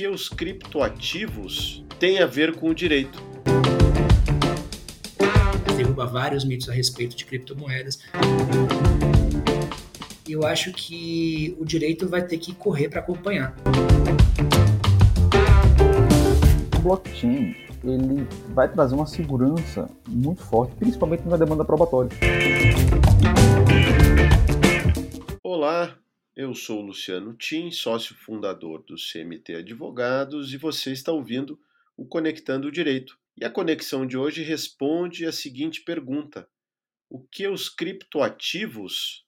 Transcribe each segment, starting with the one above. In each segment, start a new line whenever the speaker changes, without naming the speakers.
que os criptoativos têm a ver com o direito.
Derruba vários mitos a respeito de criptomoedas. E eu acho que o direito vai ter que correr para acompanhar.
O blockchain ele vai trazer uma segurança muito forte, principalmente na demanda probatória.
Olá, eu sou Luciano Tim, sócio fundador do CMT Advogados, e você está ouvindo o Conectando o Direito. E a conexão de hoje responde a seguinte pergunta: O que os criptoativos,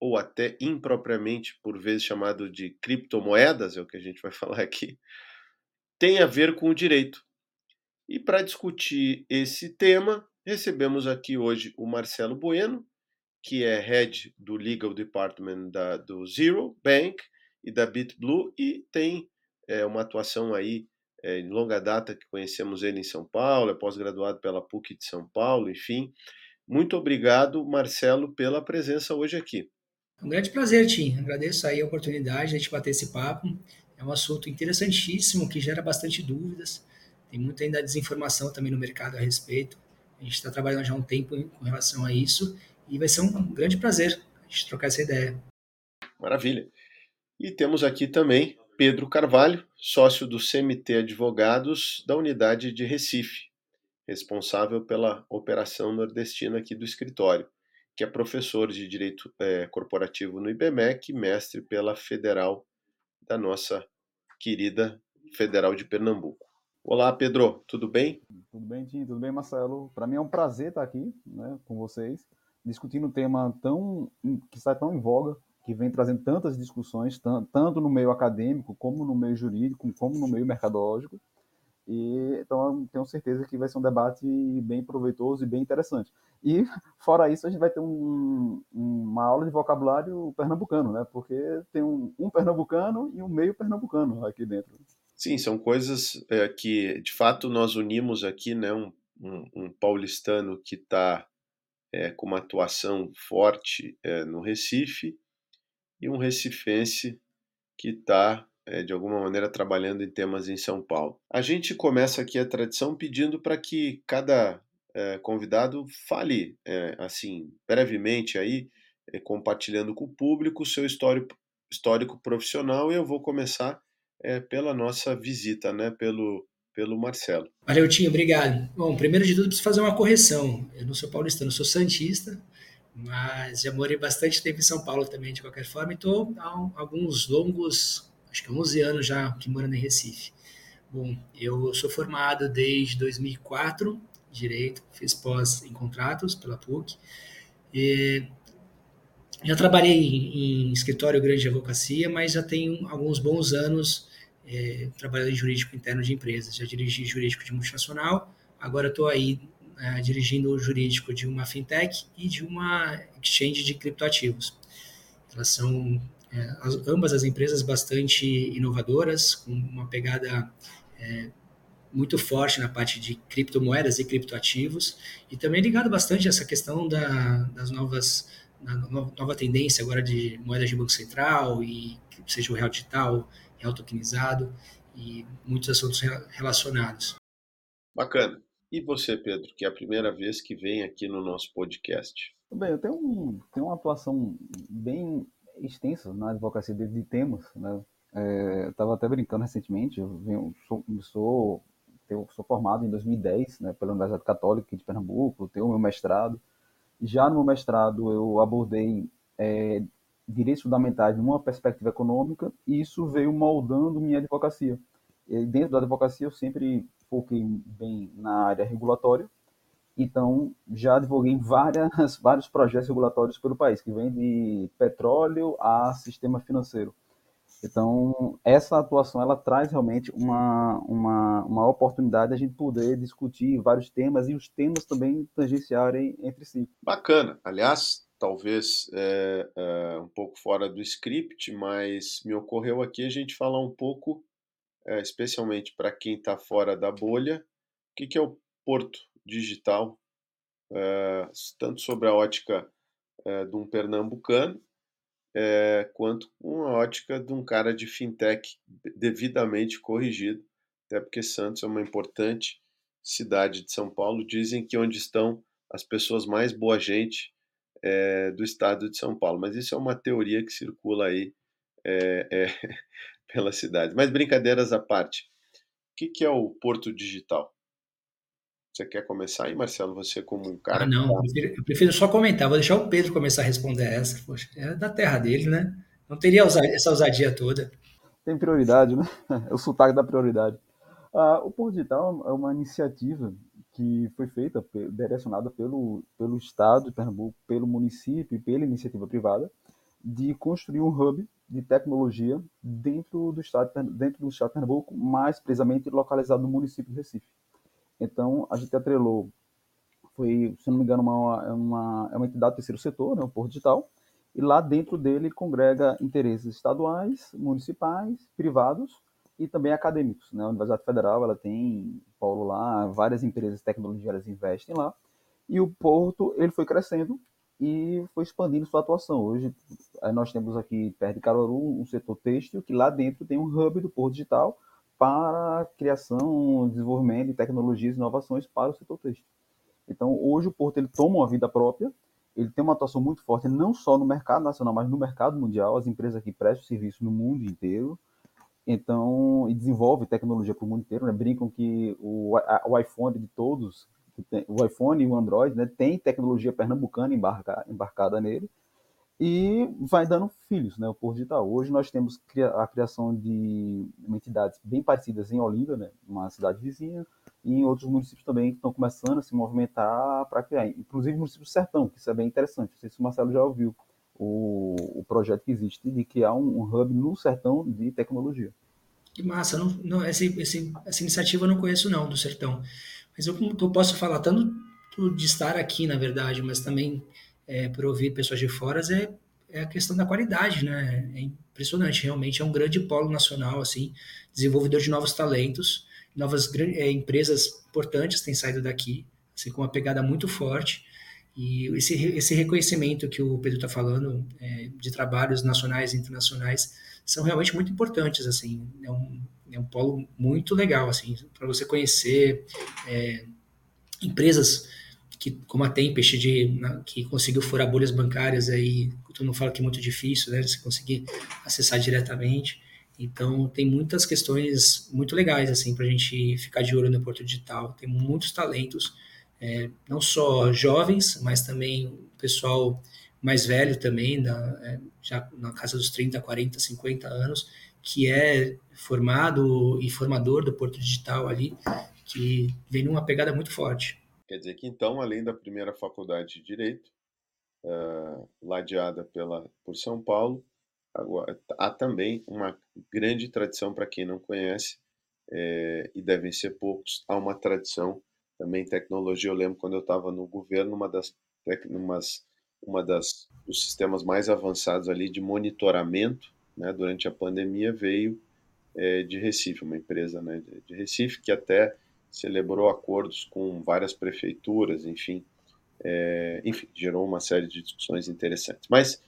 ou até impropriamente por vezes chamado de criptomoedas, é o que a gente vai falar aqui, tem a ver com o direito? E para discutir esse tema, recebemos aqui hoje o Marcelo Bueno, que é head do Legal Department da, do Zero Bank e da BitBlue e tem é, uma atuação aí é, em longa data que conhecemos ele em São Paulo, é pós-graduado pela PUC de São Paulo, enfim. Muito obrigado, Marcelo, pela presença hoje aqui.
Um grande prazer, Tim. Agradeço aí a oportunidade de a gente bater esse papo. É um assunto interessantíssimo que gera bastante dúvidas. Tem muita ainda desinformação também no mercado a respeito. A gente está trabalhando já há um tempo com relação a isso e vai ser um grande prazer a gente trocar essa ideia.
Maravilha. E temos aqui também Pedro Carvalho, sócio do CMT Advogados da unidade de Recife, responsável pela operação nordestina aqui do escritório, que é professor de Direito é, Corporativo no IBMEC, mestre pela Federal da nossa querida Federal de Pernambuco. Olá, Pedro, tudo bem?
Tudo bem, Tim, tudo bem, Marcelo. Para mim é um prazer estar aqui né, com vocês discutindo um tema tão que está tão em voga, que vem trazendo tantas discussões, tanto no meio acadêmico, como no meio jurídico, como no meio mercadológico. E, então, tenho certeza que vai ser um debate bem proveitoso e bem interessante. E, fora isso, a gente vai ter um, uma aula de vocabulário pernambucano, né? Porque tem um, um pernambucano e um meio pernambucano aqui dentro.
Sim, são coisas é, que, de fato, nós unimos aqui, né? Um, um, um paulistano que está é, com uma atuação forte é, no Recife e um recifense que está, é, de alguma maneira, trabalhando em temas em São Paulo. A gente começa aqui a tradição pedindo para que cada convidado fale, assim, brevemente aí, compartilhando com o público o seu histórico, histórico profissional e eu vou começar pela nossa visita, né, pelo pelo Marcelo.
Valeu, Tinho, obrigado. Bom, primeiro de tudo, preciso fazer uma correção. Eu não sou paulistano, eu sou santista, mas já morei bastante tempo em São Paulo também, de qualquer forma, e estou há alguns longos, acho que 11 anos já, que morando em Recife. Bom, eu sou formado desde 2004, Direito, fiz pós em contratos pela PUC, e já trabalhei em, em escritório grande de advocacia, mas já tenho alguns bons anos é, em jurídico interno de empresas. Já dirigi jurídico de multinacional, agora estou aí é, dirigindo o jurídico de uma fintech e de uma exchange de criptoativos. Elas são é, as, ambas as empresas bastante inovadoras, com uma pegada é, muito forte na parte de criptomoedas e criptoativos, e também ligado bastante a essa questão da, das novas da nova tendência agora de moedas de banco central e seja o real digital, real tokenizado e muitos assuntos relacionados.
Bacana. E você, Pedro, que é a primeira vez que vem aqui no nosso podcast?
Bem, eu tenho, um, tenho uma atuação bem extensa na advocacia de, de temas, né? É, Estava até brincando recentemente, eu venho, sou, sou, eu sou formado em 2010 né, pela Universidade Católica de Pernambuco, tenho o meu mestrado. Já no meu mestrado eu abordei é, direitos fundamentais numa perspectiva econômica, e isso veio moldando minha advocacia. E dentro da advocacia, eu sempre foquei bem na área regulatória, então já advoguei várias, vários projetos regulatórios pelo país, que vem de petróleo a sistema financeiro. Então, essa atuação ela traz realmente uma, uma, uma oportunidade de a gente poder discutir vários temas e os temas também tangenciarem entre si.
Bacana. Aliás, talvez é, é, um pouco fora do script, mas me ocorreu aqui a gente falar um pouco, é, especialmente para quem está fora da bolha, o que, que é o Porto Digital, tanto sobre a ótica de um pernambucano, quanto com a ótica de um cara de fintech devidamente corrigido, até porque Santos é uma importante cidade de São Paulo. Dizem que onde estão as pessoas mais boa gente é, do estado de São Paulo, mas isso é uma teoria que circula aí é, é, pela cidade. Mas brincadeiras à parte, o que, que é o Porto Digital? Você quer começar aí, Marcelo? Você como um cara.
Ah, não, eu prefiro, eu prefiro, só comentar. Vou deixar o Pedro começar a responder essa. Poxa, é da terra dele, né? Não teria essa ousadia toda.
Tem prioridade, né? É o sotaque da prioridade. Ah, o Porto Digital é uma iniciativa que foi feita, direcionada pelo, pelo Estado de Pernambuco, pelo município e pela iniciativa privada, de construir um hub de tecnologia dentro do Estado, dentro do Estado de Pernambuco, mais precisamente localizado no município de Recife. Então, a gente atrelou, foi, se não me engano, uma, uma, é uma entidade do terceiro setor, né, o Porto Digital, e lá dentro dele congrega interesses estaduais, municipais, privados e também acadêmicos. Né? A Universidade Federal ela tem polo lá, várias empresas elas investem lá, e o Porto ele foi crescendo e foi expandindo sua atuação. Hoje nós temos aqui perto de Caruaru um setor têxtil que lá dentro tem um hub do Porto Digital, para criação, desenvolvimento de tecnologias e inovações para o setor têxtil. Então, hoje o Porto ele toma uma vida própria, ele tem uma atuação muito forte não só no mercado nacional, mas no mercado mundial. As empresas aqui prestam serviço no mundo inteiro. Então, e desenvolve tecnologia para o mundo inteiro. Né? Brincam que o, a, o iPhone de todos, o iPhone e o Android, né, tem tecnologia pernambucana embarca, embarcada nele e vai dando filhos, né, o Porto Digital. Hoje nós temos a criação de entidades bem parecidas em Olinda, né, uma cidade vizinha, e em outros municípios também que estão começando a se movimentar para criar, inclusive o município do Sertão, que isso é bem interessante. Não sei se o Marcelo já ouviu o, o projeto que existe de criar um, um hub no Sertão de tecnologia.
Que massa, não, não, essa, essa, iniciativa eu não conheço não, do Sertão. Mas eu, eu posso falar tanto de estar aqui, na verdade, mas também é, por ouvir pessoas de fora é, é a questão da qualidade, né? É impressionante, realmente é um grande polo nacional, assim, desenvolvedor de novos talentos, novas é, empresas importantes têm saído daqui, assim, com uma pegada muito forte. E esse, esse reconhecimento que o Pedro está falando é, de trabalhos nacionais e internacionais são realmente muito importantes, assim, é um, é um polo muito legal, assim, para você conhecer é, empresas que, como a Tempest, de, que conseguiu furar bolhas bancárias, aí tu não fala que é muito difícil, né? Você conseguir acessar diretamente. Então, tem muitas questões muito legais, assim, para a gente ficar de olho no Porto Digital. Tem muitos talentos, é, não só jovens, mas também o pessoal mais velho também, da, é, já na casa dos 30, 40, 50 anos, que é formado e formador do Porto Digital ali, que vem numa pegada muito forte.
Quer dizer que, então, além da primeira faculdade de Direito, uh, ladeada pela, por São Paulo, agora, há também uma grande tradição, para quem não conhece, é, e devem ser poucos, há uma tradição também tecnologia. Eu lembro quando eu estava no governo, uma das, umas, uma das dos sistemas mais avançados ali de monitoramento né, durante a pandemia veio é, de Recife, uma empresa né, de, de Recife que até celebrou acordos com várias prefeituras, enfim, é, enfim, gerou uma série de discussões interessantes. Mas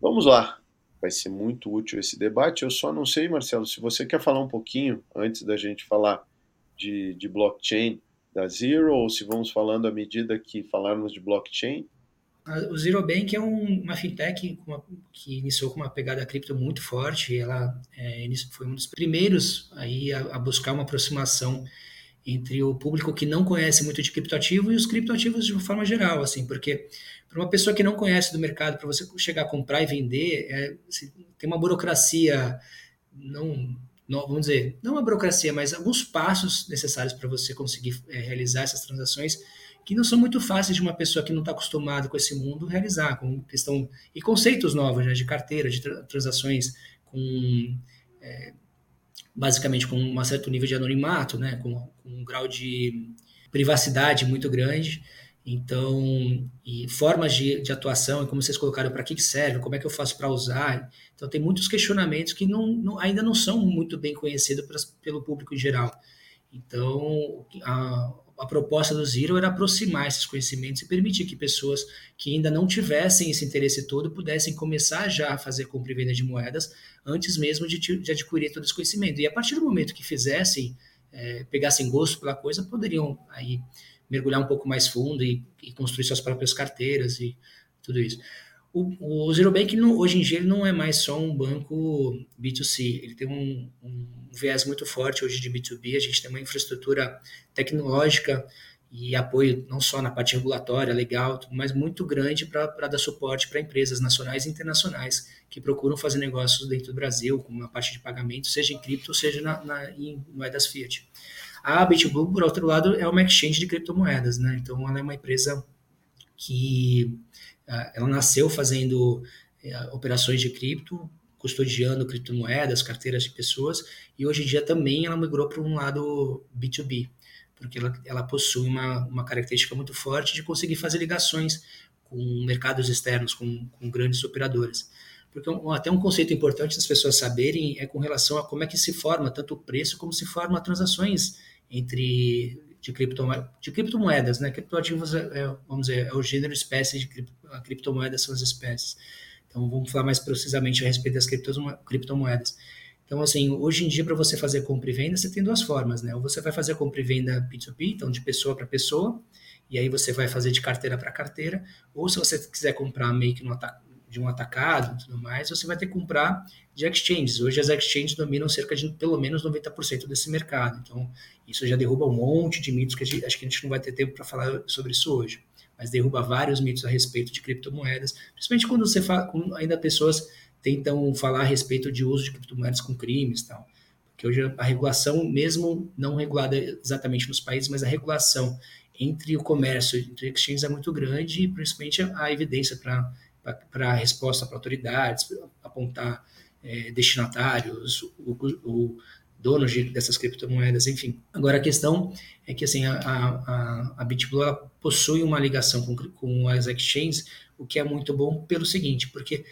vamos lá, vai ser muito útil esse debate. Eu só não sei, Marcelo, se você quer falar um pouquinho antes da gente falar de, de blockchain da Zero, ou se vamos falando à medida que falarmos de blockchain.
O Zero Bank é um, uma fintech uma, que iniciou com uma pegada cripto muito forte. Ela é, foi um dos primeiros aí a, a buscar uma aproximação entre o público que não conhece muito de criptoativo e os criptoativos de uma forma geral, assim, porque para uma pessoa que não conhece do mercado, para você chegar a comprar e vender, é, assim, tem uma burocracia, não, vamos dizer, não uma burocracia, mas alguns passos necessários para você conseguir é, realizar essas transações que não são muito fáceis de uma pessoa que não está acostumada com esse mundo realizar, com questão e conceitos novos, né, de carteira, de tra transações com é, basicamente com um certo nível de anonimato, né, com, com um grau de privacidade muito grande. Então, formas de, de atuação, e como vocês colocaram, para que, que serve, como é que eu faço para usar. Então, tem muitos questionamentos que não, não, ainda não são muito bem conhecidos pelo público em geral. Então, a, a proposta do Zero era aproximar esses conhecimentos e permitir que pessoas que ainda não tivessem esse interesse todo pudessem começar já a fazer compra e venda de moedas antes mesmo de, de adquirir todo esse conhecimento. E a partir do momento que fizessem, é, pegassem gosto pela coisa, poderiam aí mergulhar um pouco mais fundo e, e construir suas próprias carteiras e tudo isso. O, o Zero Bank, hoje em dia, ele não é mais só um banco B2C, ele tem um, um viés muito forte hoje de B2B, a gente tem uma infraestrutura tecnológica e apoio não só na parte regulatória, legal, mas muito grande para dar suporte para empresas nacionais e internacionais que procuram fazer negócios dentro do Brasil, com uma parte de pagamento, seja em cripto, seja na, na, em moedas fiat. A BitBlue, por outro lado, é uma exchange de criptomoedas, né? Então, ela é uma empresa que ah, ela nasceu fazendo eh, operações de cripto, custodiando criptomoedas, carteiras de pessoas, e hoje em dia também ela migrou para um lado B2B, porque ela, ela possui uma, uma característica muito forte de conseguir fazer ligações com mercados externos, com, com grandes operadoras. Porque até um conceito importante das pessoas saberem é com relação a como é que se forma tanto o preço como se formam transações entre de, criptomoedas, de criptomoedas, né? Criptoativos é, é, vamos dizer, é o gênero espécie de criptomoedas são as espécies. Então vamos falar mais precisamente a respeito das criptomoedas. Então, assim, hoje em dia, para você fazer compra e venda, você tem duas formas, né? Ou você vai fazer compra e venda P2P, então de pessoa para pessoa, e aí você vai fazer de carteira para carteira, ou se você quiser comprar meio que no, de um atacado e tudo mais, você vai ter que comprar de exchanges. Hoje as exchanges dominam cerca de pelo menos 90% desse mercado. Então, isso já derruba um monte de mitos que gente, acho que a gente não vai ter tempo para falar sobre isso hoje. Mas derruba vários mitos a respeito de criptomoedas, principalmente quando você fala, quando ainda pessoas tentam falar a respeito de uso de criptomoedas com crimes e tal. Porque hoje a regulação, mesmo não regulada exatamente nos países, mas a regulação entre o comércio e entre exchanges é muito grande e principalmente a evidência para para resposta para autoridades, apontar é, destinatários, o, o donos de, dessas criptomoedas, enfim. Agora a questão é que assim a, a, a BitBlue possui uma ligação com, com as exchanges, o que é muito bom pelo seguinte, porque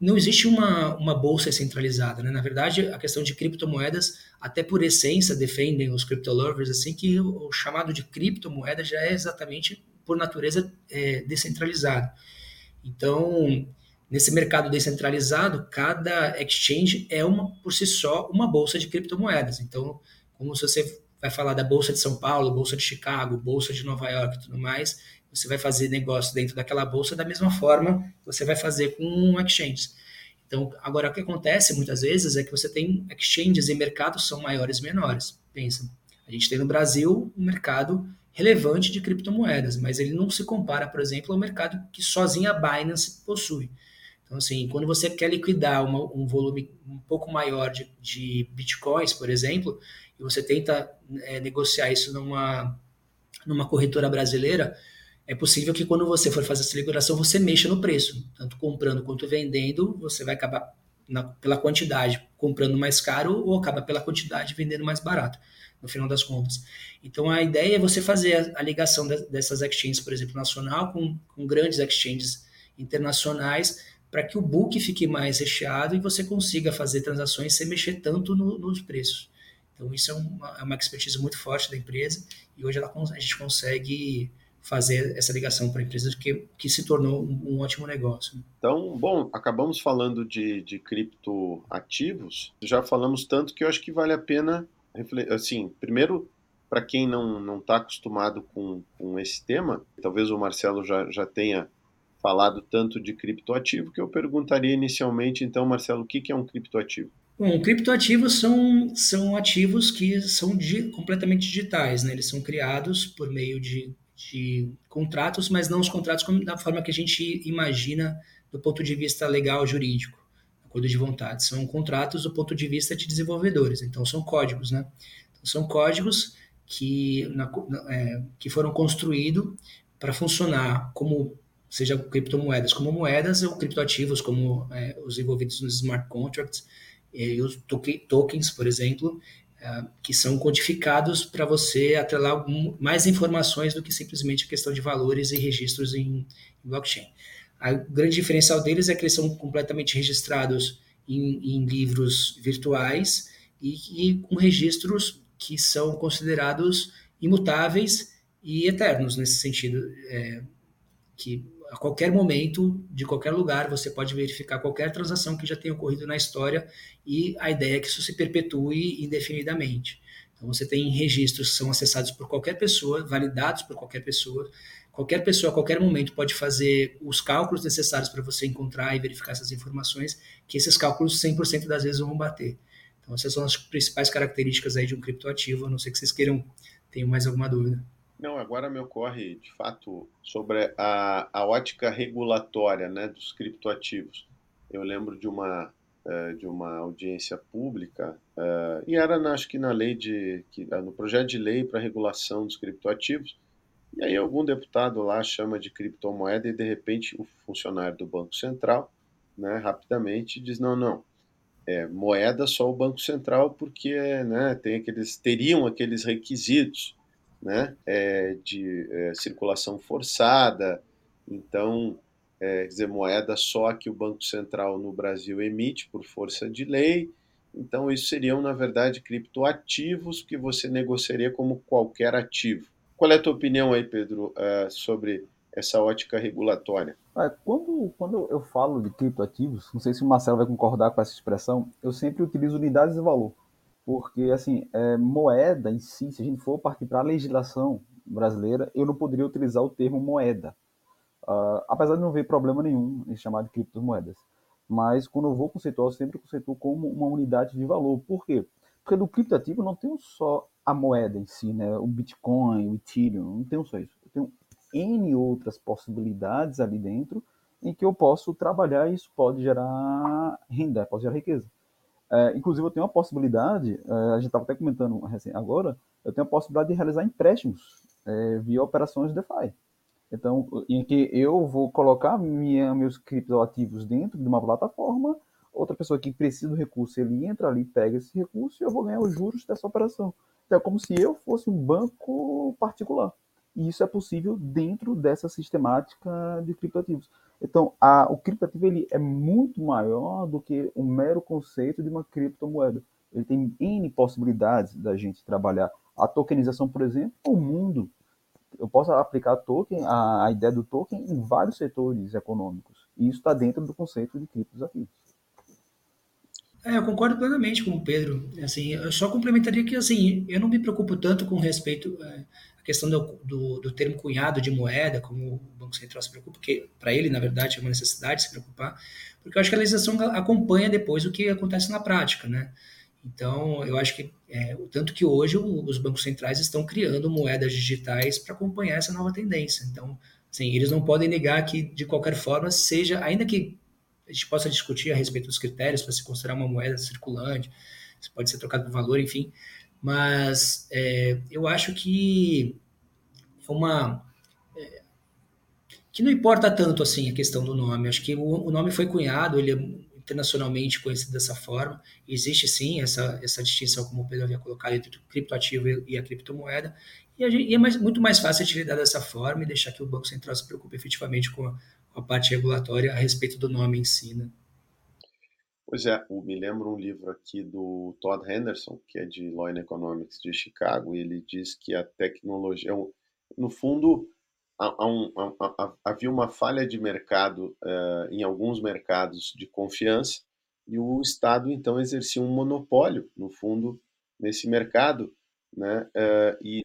não existe uma, uma bolsa centralizada, né? Na verdade, a questão de criptomoedas, até por essência, defendem os crypto-lovers assim que o, o, chamado de criptomoeda já é exatamente por natureza é, descentralizado. Então, nesse mercado descentralizado, cada exchange é uma por si só uma bolsa de criptomoedas. Então, como se você vai falar da bolsa de São Paulo, bolsa de Chicago, bolsa de Nova York e tudo mais, você vai fazer negócio dentro daquela bolsa da mesma forma que você vai fazer com um exchange. Então, agora o que acontece muitas vezes é que você tem exchanges e mercados são maiores e menores. Pensa, a gente tem no Brasil um mercado relevante de criptomoedas, mas ele não se compara, por exemplo, ao mercado que sozinha a Binance possui. Então, assim, quando você quer liquidar uma, um volume um pouco maior de, de bitcoins, por exemplo, e você tenta é, negociar isso numa, numa corretora brasileira, é possível que quando você for fazer essa liquidação, você mexa no preço. Tanto comprando quanto vendendo, você vai acabar na, pela quantidade comprando mais caro ou acaba pela quantidade vendendo mais barato no final das contas. Então a ideia é você fazer a, ligação de, dessas exchanges, por exemplo, nacional com, com grandes exchanges internacionais para que o book fique mais recheado e você consiga fazer transações sem mexer tanto no, nos preços. Então isso é uma, é uma expertise muito forte da empresa e hoje ela, a gente consegue fazer essa ligação para a empresa que, que se tornou um, um, ótimo negócio.
Então, bom, acabamos falando de, de criptoativos, já falamos tanto que eu acho que vale a pena assim, primeiro, para quem não está acostumado com, com esse tema, talvez o Marcelo já, já tenha falado tanto de criptoativo, que eu perguntaria inicialmente, então, Marcelo, o que, que é um criptoativo?
Bom, criptoativos são, são ativos que são di, completamente digitais, né? Eles são criados por meio de, de contratos, mas não os contratos como, da forma que a gente imagina do ponto de vista legal jurídico acordo de vontade. São contratos do ponto de vista de desenvolvedores, então são códigos, né? Então, são códigos que, na, é, que foram construídos para funcionar como, seja criptomoedas como moedas ou criptoativos como é, os envolvidos nos smart contracts e os tokens, por exemplo, é, que são codificados para você atrelar mais informações do que simplesmente a questão de valores e registros em, em blockchain. O grande diferencial deles é que eles são completamente registrados em, em livros virtuais e, e, com registros que são considerados imutáveis e eternos nesse sentido, é, que a qualquer momento, de qualquer lugar, você pode verificar qualquer transação que já tenha ocorrido na história e a ideia é que isso se perpetue indefinidamente. Então você tem registros que são acessados por qualquer pessoa, validados por qualquer pessoa. Qualquer pessoa, a qualquer momento, pode fazer os cálculos necessários para você encontrar e verificar essas informações, que esses cálculos 100% das vezes vão bater. Então essas são as principais características aí de um criptoativo, a não ser que vocês queiram, tenham mais alguma dúvida.
Não, agora me ocorre, de fato, sobre a, a ótica regulatória né, dos criptoativos. Eu lembro de uma, uh, de uma audiência pública, uh, e era, acho que na lei de, no projeto de lei para regulação dos criptoativos, e aí algum deputado lá chama de criptomoeda e, de repente, o funcionário do Banco Central, né, rapidamente diz, não, não, é, moeda só o Banco Central porque né, tem aqueles, teriam aqueles requisitos né, é, de é, circulação forçada, então, é, quer dizer, moeda só que o Banco Central no Brasil emite por força de lei, então isso seriam, na verdade, criptoativos que você negociaria como qualquer ativo. Qual é a tua opinião aí, Pedro, é, sobre essa ótica regulatória?
É, quando, quando eu falo de criptoativos, não sei se o Marcelo vai concordar com essa expressão, eu sempre utilizo unidades de valor porque assim é, moeda em si, se a gente for partir para a legislação brasileira, eu não poderia utilizar o termo moeda, uh, apesar de não ver problema nenhum em chamar de criptomoedas. Mas quando eu vou conceituar, eu sempre conceituo como uma unidade de valor. Por quê? Porque do criptativo não tenho só a moeda em si, né? o Bitcoin, o Ethereum, não tenho só isso. Eu tenho N outras possibilidades ali dentro em que eu posso trabalhar e isso pode gerar renda, pode gerar riqueza. É, inclusive, eu tenho a possibilidade, é, a gente estava até comentando agora, eu tenho a possibilidade de realizar empréstimos é, via operações DeFi. Então, em que eu vou colocar minha, meus criptoativos dentro de uma plataforma, outra pessoa que precisa do recurso, ele entra ali, pega esse recurso e eu vou ganhar os juros dessa operação. Então, é como se eu fosse um banco particular. E isso é possível dentro dessa sistemática de criptoativos. Então, a, o criptoativo ele é muito maior do que um mero conceito de uma criptomoeda. Ele tem N possibilidades da gente trabalhar. A tokenização, por exemplo, um mundo. Eu posso aplicar token, a, a ideia do token em vários setores econômicos. E isso está dentro do conceito de criptoativos.
É, eu concordo plenamente com o Pedro. Assim, eu só complementaria que assim, eu não me preocupo tanto com respeito é, questão do, do, do, termo cunhado de moeda, como o Banco Central se preocupa, porque para ele, na verdade, é uma necessidade se preocupar, porque eu acho que a legislação acompanha depois o que acontece na prática, né? Então, eu acho que, é, tanto que hoje os bancos centrais estão criando moedas digitais para acompanhar essa nova tendência. Então, assim, eles não podem negar que, de qualquer forma, seja, ainda que a gente possa discutir a respeito dos critérios para se considerar uma moeda circulante, se pode ser trocado por valor, enfim, mas é, eu acho que é uma. É, que não importa tanto assim a questão do nome. Acho que o, o, nome foi cunhado, ele é internacionalmente conhecido dessa forma. Existe sim essa, essa distinção, como o Pedro havia colocado, entre o criptoativo e a criptomoeda. E, a gente, e é mais, muito mais fácil a lidar dessa forma e deixar que o Banco Central se preocupe efetivamente com a, com a parte regulatória a respeito do nome em si. Né?
Pois é, me lembro um livro aqui do Todd Henderson, que é de Law and Economics de Chicago, e ele diz que a tecnologia, no fundo, havia uma falha de mercado uh, em alguns mercados de confiança, e o Estado então exercia um monopólio, no fundo, nesse mercado, né? Uh, e,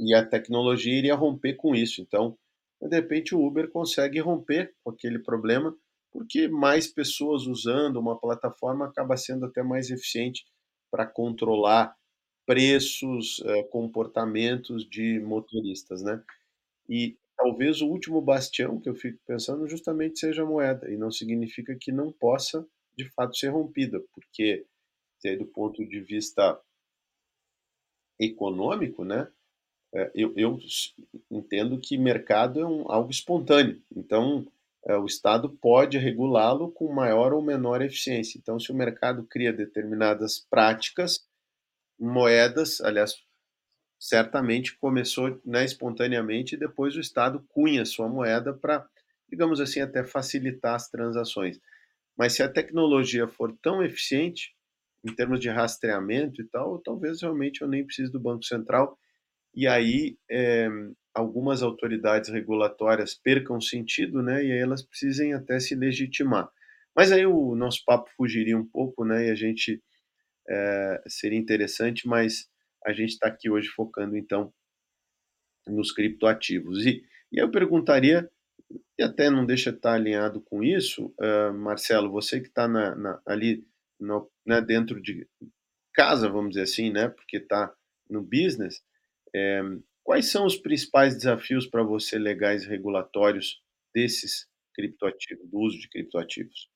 e a tecnologia iria romper com isso. Então, de repente, o Uber consegue romper com aquele problema porque mais pessoas usando uma plataforma acaba sendo até mais eficiente para controlar preços, eh, comportamentos de motoristas, né? E talvez o último bastião que eu fico pensando justamente seja a moeda, e não significa que não possa de fato ser rompida, porque do ponto de vista econômico, né? Eh, eu, eu entendo que mercado é um, algo espontâneo. Então, é, o Estado pode regulá-lo com maior ou menor eficiência. Então, se o mercado cria determinadas práticas, moedas, aliás, certamente começou né, espontaneamente e depois o Estado cunha sua moeda para, digamos assim, até facilitar as transações. Mas se a tecnologia for tão eficiente, em termos de rastreamento e tal, talvez realmente eu nem precise do Banco Central e aí é, algumas autoridades regulatórias percam sentido, né, e aí elas precisem até se legitimar. Mas aí o nosso papo fugiria um pouco, né, e a gente é, seria interessante, mas a gente está aqui hoje focando então nos criptoativos. E, e eu perguntaria, e até não deixa estar alinhado com isso, uh, Marcelo, você que está ali no, né, dentro de casa, vamos dizer assim, né, porque está no business, é, quais são os principais desafios para você legais e regulatórios desses criptoativos, do uso de criptoativos?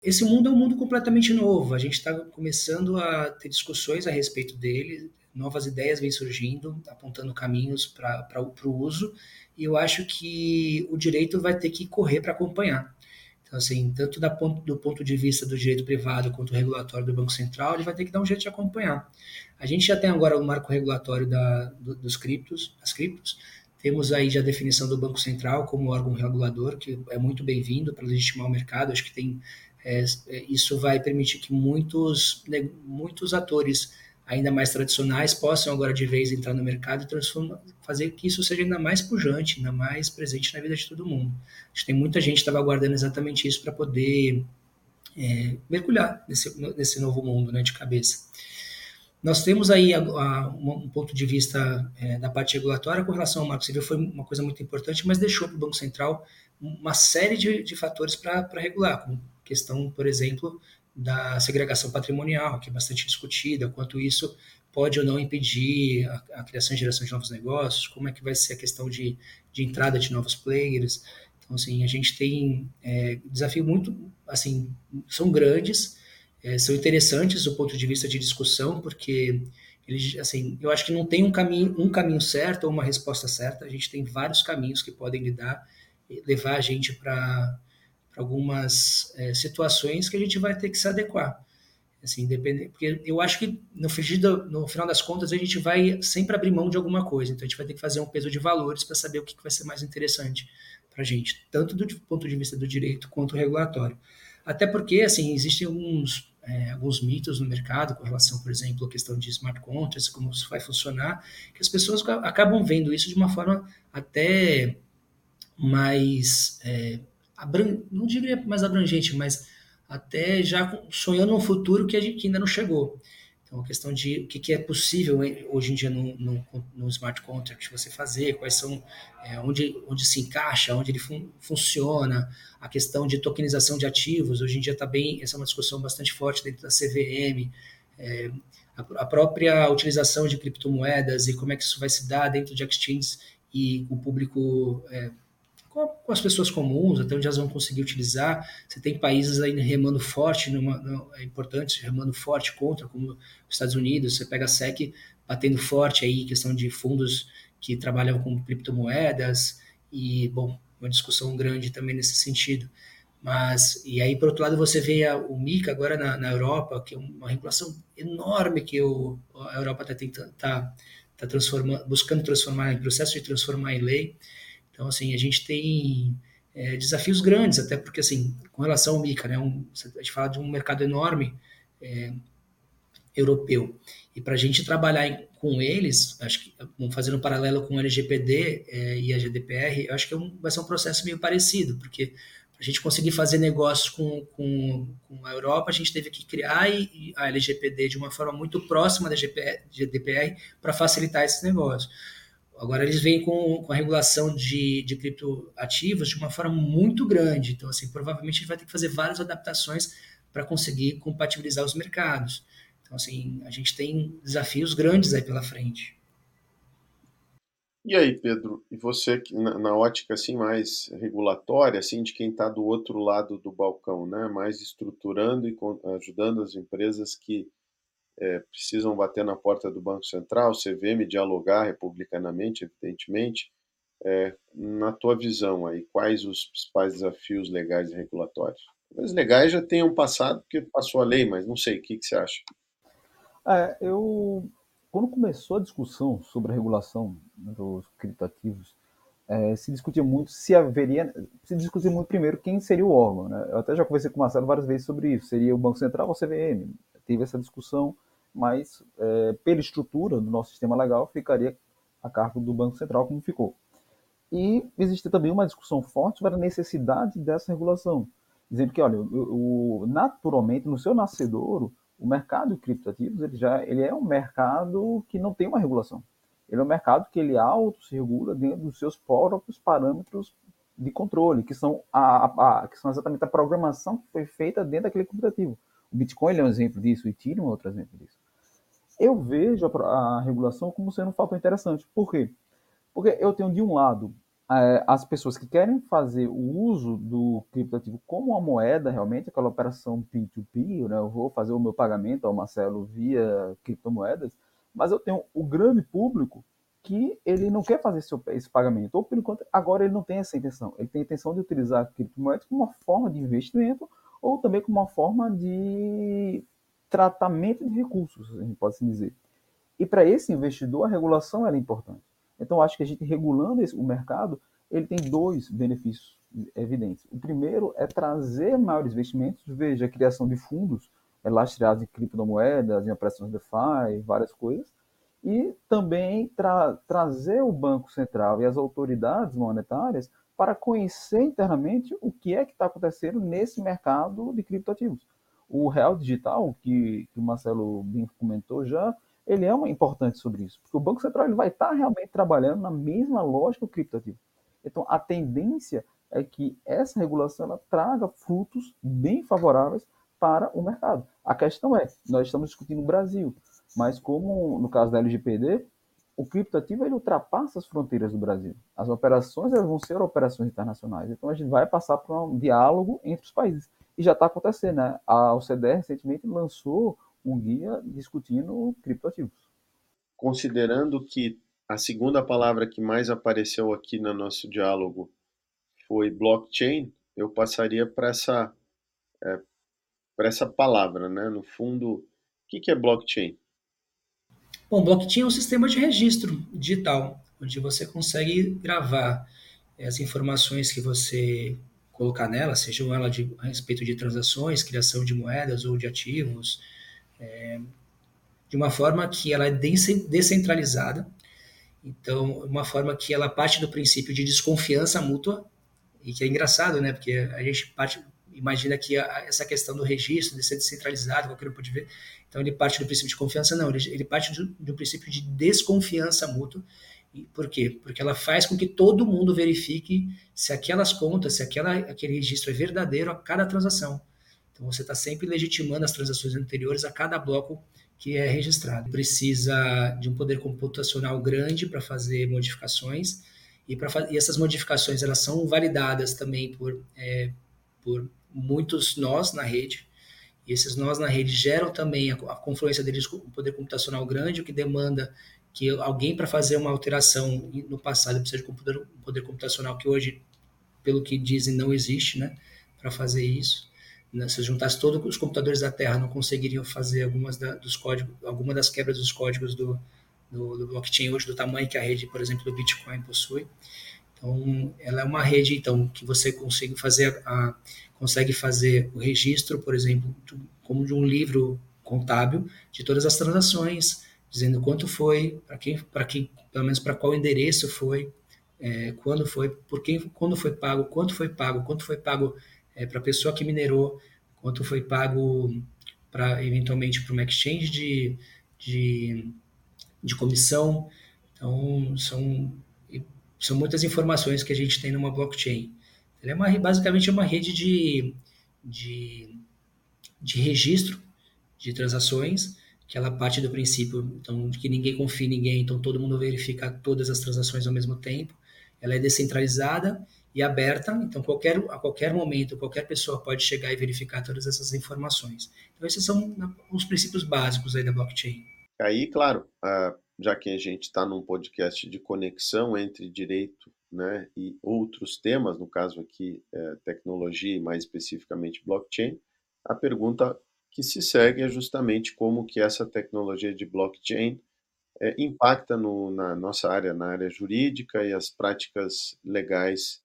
Esse mundo é um mundo completamente novo. A gente está começando a ter discussões a respeito dele, novas ideias vêm surgindo, apontando caminhos para o uso, e eu acho que o direito vai ter que correr para acompanhar. Então, assim, tanto da ponto, do ponto de vista do direito privado quanto regulatório do Banco Central, ele vai ter que dar um jeito de acompanhar. A gente já tem agora o marco regulatório da, do, dos criptos, as criptos, temos aí já a definição do Banco Central como órgão regulador, que é muito bem-vindo para legitimar o mercado. Acho que tem é, é, isso vai permitir que muitos, né, muitos atores ainda mais tradicionais possam agora de vez entrar no mercado e fazer que isso seja ainda mais pujante, ainda mais presente na vida de todo mundo. Acho que tem muita gente que estava aguardando exatamente isso para poder é, mergulhar nesse, nesse novo mundo né, de cabeça. Nós temos aí a, a, um ponto de vista é, da parte regulatória com relação ao Marco Civil, foi uma coisa muito importante, mas deixou para o Banco Central uma série de, de fatores para regular, como questão, por exemplo, da segregação patrimonial, que é bastante discutida, quanto isso pode ou não impedir a, a, criação e geração de novos negócios, como é que vai ser a questão de, de entrada de novos players. Então, assim, a gente tem é, desafio muito, assim, são grandes, é, são interessantes do ponto de vista de discussão, porque eles, assim, eu acho que não tem um caminho, um caminho certo ou uma resposta certa, a gente tem vários caminhos que podem lidar, levar a gente para algumas é, situações que a gente vai ter que se adequar. Assim, independente, porque eu acho que no, no final das contas a gente vai sempre abrir mão de alguma coisa, então a gente vai ter que fazer um peso de valores para saber o que, que vai ser mais interessante para a gente, tanto do ponto de vista do direito quanto regulatório. Até porque, assim, existem alguns, é, alguns mitos no mercado com relação, por exemplo, à questão de smart contracts, como isso vai funcionar, que as pessoas acabam vendo isso de uma forma até mais é, não diria mais abrangente, mas até já sonhando um futuro que, a gente, que ainda não chegou. Então, a questão de o que, que é possível hoje em dia no, no, no, smart contract você fazer, quais são, é, onde, onde se encaixa, onde ele fun, funciona, a questão de tokenização de ativos, hoje em dia está bem, essa é uma discussão bastante forte dentro da CVM, é, a, a, própria utilização de criptomoedas e como é que isso vai se dar dentro de exchanges e o público é, com, as pessoas comuns, até onde elas vão conseguir utilizar. Você tem países aí remando forte, numa, é importante, remando forte contra, como os Estados Unidos, você pega a SEC batendo forte aí, questão de fundos que trabalham com criptomoedas, e, bom, uma discussão grande também nesse sentido. Mas, e aí, por outro lado, você vê a, o MICA agora na, na, Europa, que é uma regulação enorme que o, a Europa está tá, tá transformando, buscando transformar em processo de transformar em lei. Então, assim, a gente tem é, desafios grandes, até porque, assim, com relação ao MICA, né, um, a gente fala de um mercado enorme é, europeu. E para a gente trabalhar em, com eles, acho que fazendo um paralelo com o LGPD é, e a GDPR, eu acho que é um, vai ser um processo meio parecido, porque a gente conseguir fazer negócios com, com, com, a Europa, a gente teve que criar a LGPD de uma forma muito próxima da GDPR para facilitar esses negócios. Agora eles vêm com, com a regulação de, de criptoativos de uma forma muito grande. Então, assim, provavelmente a gente vai ter que fazer várias adaptações para conseguir compatibilizar os mercados. Então, assim, a gente tem desafios grandes aí pela frente.
E aí, Pedro, e você na, na ótica assim mais regulatória, assim de quem está do outro lado do balcão, né, mais estruturando e ajudando as empresas que é, precisam bater na porta do Banco Central, CVM, dialogar republicanamente, evidentemente. É, na tua visão aí, quais os principais desafios legais e regulatórios? Os legais já tenham passado, porque passou a lei, mas não sei, o que, que você acha?
É, eu, quando começou a discussão sobre a regulação dos criptativos, é, se discutia muito se haveria, se discutia muito primeiro quem seria o órgão. Né? Eu até já conversei com o Marcelo várias vezes sobre isso. Seria o Banco Central ou o CVM? Teve essa discussão mas é, pela estrutura do nosso sistema legal ficaria a cargo do Banco Central, como ficou. E existe também uma discussão forte sobre a necessidade dessa regulação, dizendo que, olha, o, o, naturalmente, no seu nascedouro, o mercado de criptoativos ele já ele é um mercado que não tem uma regulação. Ele é um mercado que ele auto se regula dentro dos seus próprios parâmetros de controle, que são, a, a, que são exatamente a programação que foi feita dentro daquele criptoativo. Bitcoin é um exemplo disso, Ethereum é outro exemplo disso. Eu vejo a, a regulação como sendo um fator interessante. Por quê? Porque eu tenho, de um lado, é, as pessoas que querem fazer o uso do criptoativo como uma moeda, realmente, aquela operação P2P, né? eu vou fazer o meu pagamento ao Marcelo via criptomoedas, mas eu tenho o grande público que ele não quer fazer esse pagamento, ou por enquanto, agora ele não tem essa intenção. Ele tem a intenção de utilizar criptomoedas como uma forma de investimento ou também como uma forma de tratamento de recursos, a gente pode assim dizer. E para esse investidor, a regulação é importante. Então, acho que a gente regulando esse, o mercado, ele tem dois benefícios evidentes. O primeiro é trazer maiores investimentos, veja a criação de fundos é, lastreados em criptomoedas, em operações DeFi, várias coisas, e também tra trazer o Banco Central e as autoridades monetárias para conhecer internamente o que é que está acontecendo nesse mercado de criptoativos. O real digital, que, que o Marcelo bem comentou já, ele é uma importante sobre isso, porque o Banco Central ele vai estar tá realmente trabalhando na mesma lógica do criptoativo. Então, a tendência é que essa regulação traga frutos bem favoráveis para o mercado. A questão é, nós estamos discutindo o Brasil, mas como no caso da LGPD, o criptoativo ele ultrapassa as fronteiras do Brasil. As operações elas vão ser operações internacionais. Então a gente vai passar por um diálogo entre os países. E já está acontecendo, né? A OCDE recentemente lançou um guia discutindo criptoativos.
Considerando que a segunda palavra que mais apareceu aqui no nosso diálogo foi blockchain, eu passaria para essa, é, essa palavra, né? No fundo, o que é blockchain?
Bom, blockchain é um sistema de registro digital, onde você consegue gravar as informações que você colocar nela, sejam ela de, a respeito de transações, criação de moedas ou de ativos, é, de uma forma que ela é descentralizada, então, uma forma que ela parte do princípio de desconfiança mútua, e que é engraçado, né? Porque a gente parte, imagina que essa questão do registro, de ser descentralizado, qualquer um pode ver, então ele parte do princípio de confiança, não, ele, ele parte do, do princípio de desconfiança mútua. E por quê? Porque ela faz com que todo mundo verifique se aquelas contas, se aquela, aquele registro é verdadeiro a cada transação. Então você está sempre legitimando as transações anteriores a cada bloco que é registrado. Precisa de um poder computacional grande para fazer modificações e, pra, e essas modificações elas são validadas também por, é, por muitos nós na rede. E esses nós na rede geram também a, a confluência deles com um poder computacional grande, o que demanda que alguém para fazer uma alteração no passado precisa de um poder, poder computacional que hoje, pelo que dizem, não existe, né, para fazer isso. Né, se juntasse todos os computadores da Terra, não conseguiriam fazer algumas da, dos códigos, alguma das quebras dos códigos do, do, do blockchain hoje do tamanho que a rede, por exemplo, do Bitcoin possui. Então, ela é uma rede então que você consegue fazer a, consegue fazer o registro, por exemplo, como de um livro contábil de todas as transações, dizendo quanto foi, para quem, para quem, pelo menos para qual endereço foi, é, quando foi, por quem, quando foi pago, quanto foi pago, quanto foi pago é, para a pessoa que minerou, quanto foi pago para eventualmente para uma exchange de, de, de comissão. Então são são muitas informações que a gente tem numa blockchain. Ela é uma, basicamente uma rede de, de, de registro de transações, que ela parte do princípio então, de que ninguém confia em ninguém, então todo mundo verifica todas as transações ao mesmo tempo. Ela é descentralizada e aberta, então qualquer, a qualquer momento, qualquer pessoa pode chegar e verificar todas essas informações. Então esses são os princípios básicos aí da blockchain.
Aí, claro, já que a gente está num podcast de conexão entre direito né, e outros temas, no caso aqui é, tecnologia e mais especificamente blockchain, a pergunta que se segue é justamente como que essa tecnologia de blockchain é, impacta no, na nossa área, na área jurídica e as práticas legais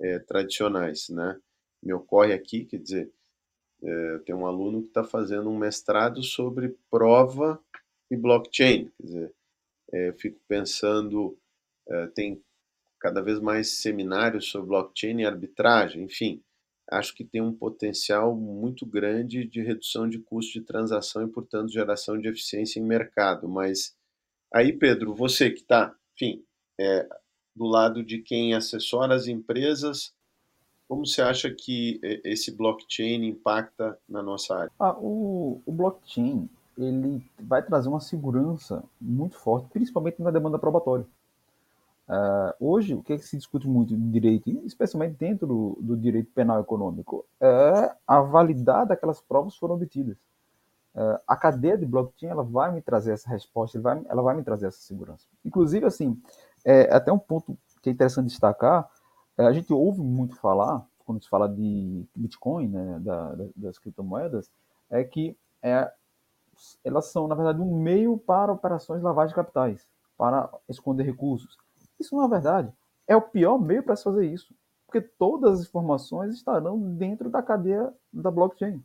é, tradicionais, né? Me ocorre aqui, quer dizer, é, tem um aluno que está fazendo um mestrado sobre prova e blockchain. Quer dizer, é, eu fico pensando, é, tem cada vez mais seminários sobre blockchain e arbitragem, enfim, acho que tem um potencial muito grande de redução de custo de transação e, portanto, geração de eficiência em mercado. Mas aí, Pedro, você que está, enfim, é, do lado de quem assessora as empresas, como você acha que esse blockchain impacta na nossa área?
Ah, o, o blockchain ele vai trazer uma segurança muito forte, principalmente na demanda probatória. Uh, hoje, o que, é que, se discute muito de direito, especialmente dentro do, do, direito penal econômico, é a validade daquelas provas foram obtidas. Uh, a cadeia de blockchain ela vai me trazer essa resposta, ela vai, ela vai me trazer essa segurança. Inclusive, assim, é até um ponto que é interessante destacar, é, a gente ouve muito falar, quando se fala de Bitcoin, né, da, das criptomoedas, é que é, elas são, na verdade, um meio para operações de lavagem de capitais, para esconder recursos isso não é verdade. É o pior meio para se fazer isso, porque todas as informações estarão dentro da cadeia da blockchain.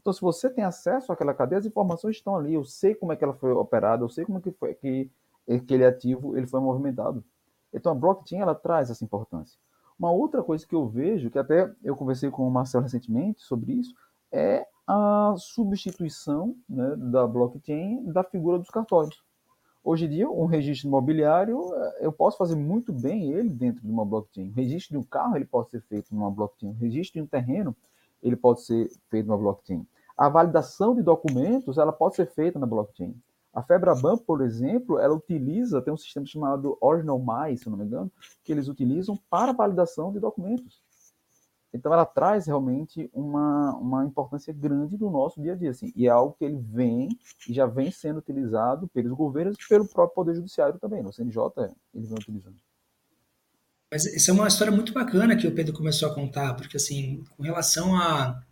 Então, se você tem acesso àquela cadeia, as informações estão ali. Eu sei como é que ela foi operada, eu sei como é que foi que aquele ativo ele foi movimentado. Então, a blockchain ela traz essa importância. Uma outra coisa que eu vejo, que até eu conversei com o Marcelo recentemente sobre isso, é a substituição né, da blockchain da figura dos cartórios. Hoje em dia, um registro imobiliário, eh, eu posso fazer muito bem ele dentro de uma blockchain. O registro de um carro, ele pode ser feito numa blockchain. O registro de um terreno, ele pode ser feito numa blockchain. A validação de documentos, ela pode ser feita na blockchain. A Febraban, por exemplo, ela utiliza, tem um sistema chamado Original Mais, se não me engano, que eles utilizam para validação de documentos. Então ela traz realmente uma, uma importância grande no nosso dia a dia, assim, e é algo que ele vem e já vem sendo utilizado pelos governos e pelo próprio Poder Judiciário também, no CNJ ele vem utilizando.
Mas isso é uma história muito bacana que o Pedro começou a contar, porque assim, com relação a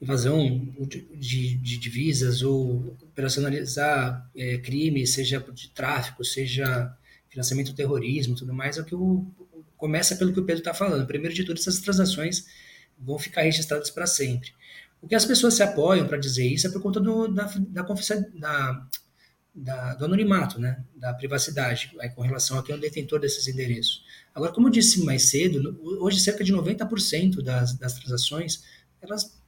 invasão de, de, de, divisas ou operacionalizar é, crime, seja de tráfico, seja financiamento do terrorismo, tudo mais, é o que o, começa pelo que o Pedro está falando. Primeiro de tudo, essas transações vão ficar registradas para sempre. O que as pessoas se apoiam para dizer isso é por conta do, da, da, da, da, do anonimato, né? da privacidade, aí, com relação a quem é o detentor desses endereços. Agora, como eu disse mais cedo, hoje cerca de 90% das, das transações elas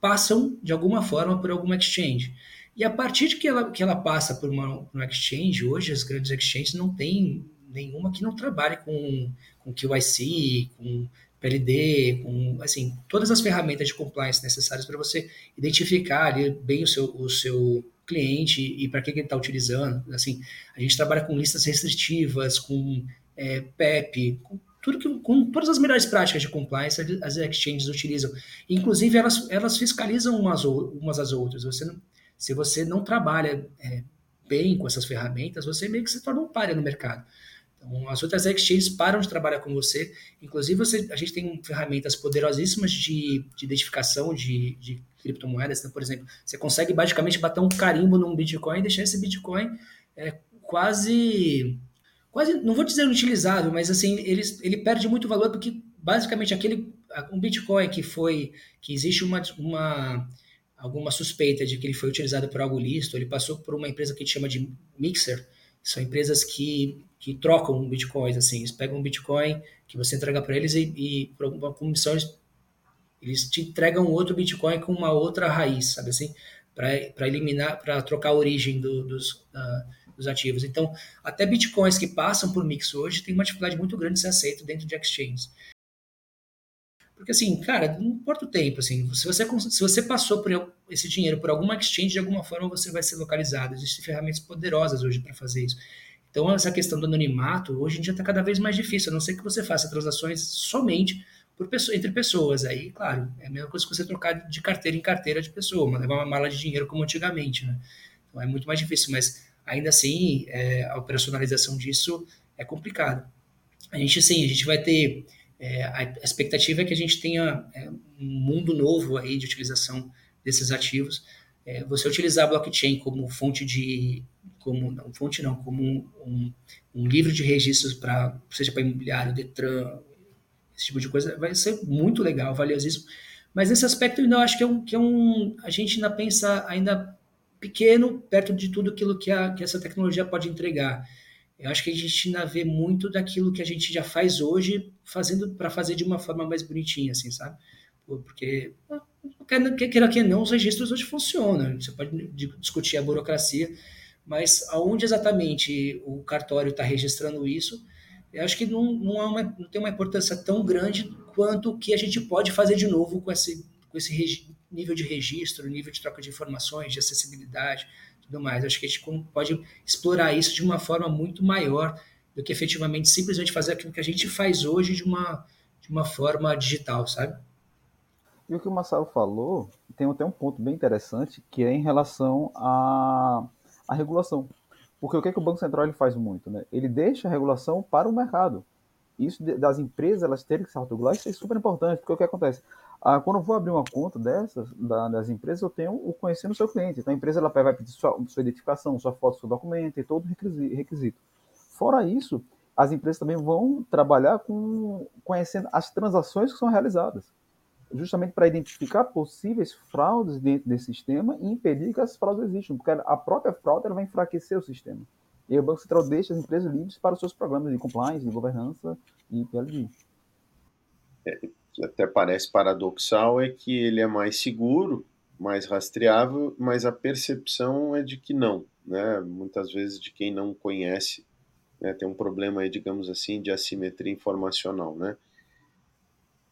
passam de alguma forma por alguma exchange. E a partir de que ela, que ela passa por uma, por uma exchange, hoje as grandes exchanges não têm nenhuma que não trabalhe com, com QIC, com PLD, com assim, todas as ferramentas de compliance necessárias para você identificar ali bem o seu, o seu cliente e para que, que ele está utilizando. Assim, a gente trabalha com listas restritivas, com é, PEP, com tudo que, com todas as melhores práticas de compliance as exchanges utilizam. Inclusive, elas, elas fiscalizam umas, umas às outras. Você não, se você não trabalha é, bem com essas ferramentas, você meio que se torna um páreo no mercado. Então, as outras exchanges param de trabalhar com você. Inclusive, você, a gente tem ferramentas poderosíssimas de, de identificação de, de criptomoedas. Então, por exemplo, você consegue basicamente bater um carimbo num Bitcoin e deixar esse Bitcoin é, quase, quase, não vou dizer inutilizável, mas assim, ele, ele perde muito valor porque basicamente aquele um Bitcoin que foi, que existe uma, uma alguma suspeita de que ele foi utilizado por algo lícito, ele passou por uma empresa que a gente chama de Mixer, são empresas que, que trocam bitcoins, assim, eles pegam um bitcoin que você entrega para eles e, e por alguma comissão eles, eles te entregam outro bitcoin com uma outra raiz, sabe assim, para eliminar, para trocar a origem do, dos, uh, dos ativos. Então, até bitcoins que passam por mix hoje tem uma dificuldade muito grande de ser aceito dentro de exchanges. Porque assim, cara, não importa o tempo, assim, se você, se você passou por esse dinheiro por alguma exchange, de alguma forma você vai ser localizado. Existem ferramentas poderosas hoje para fazer isso. Então, essa questão do anonimato, hoje em dia está cada vez mais difícil, a não ser que você faça transações somente pessoa, entre pessoas. Aí, claro, é a mesma coisa que você trocar de carteira em carteira de pessoa, levar uma mala de dinheiro como antigamente, né? Então, é muito mais difícil, mas ainda assim, é, a operacionalização disso é complicada. A gente, sim, a gente vai ter é, a expectativa é que a gente tenha é, um mundo novo aí de utilização desses ativos. É, você utilizar a blockchain como fonte de, como não fonte não, como um, um, um livro de registros para seja para imobiliário, Detran, esse tipo de coisa, vai ser muito legal, valiosíssimo. Mas nesse aspecto, ainda acho que é um, que é um a gente ainda pensa ainda pequeno perto de tudo aquilo que, a, que essa tecnologia pode entregar. Eu acho que a gente ainda vê muito daquilo que a gente já faz hoje, fazendo para fazer de uma forma mais bonitinha, assim, sabe? Porque, queira que não, os registros hoje funcionam. Você pode discutir a burocracia, mas aonde exatamente o cartório está registrando isso, eu acho que não, não, uma, não, tem uma importância tão grande quanto o que a gente pode fazer de novo com esse, com esse nível de registro, nível de troca de informações, de acessibilidade, tudo mais. Acho que a gente pode explorar isso de uma forma muito maior do que efetivamente simplesmente fazer aquilo que a gente faz hoje de uma, de uma forma digital, sabe?
E o que o Marcelo falou tem até um ponto bem interessante, que é em relação à, à regulação. Porque o que, é que o Banco Central ele faz muito? Né? Ele deixa a regulação para o mercado. Isso das empresas elas terem que se autorregular, isso é super importante, porque o que acontece? Ah, quando eu vou abrir uma conta dessas, da, das empresas, eu tenho o conhecendo o seu cliente. Então a empresa ela vai pedir sua, sua identificação, sua foto, seu documento e todo requisito. Fora isso, as empresas também vão trabalhar com conhecendo as transações que são realizadas justamente para identificar possíveis fraudes dentro desse sistema e impedir que essas fraudes existam, porque a própria fraude ela vai enfraquecer o sistema. E o Banco Central deixa as empresas livres para os seus programas de compliance, de governança e PLD.
É, até parece paradoxal é que ele é mais seguro, mais rastreável, mas a percepção é de que não, né? Muitas vezes de quem não conhece, né? tem um problema aí, digamos assim, de assimetria informacional, né?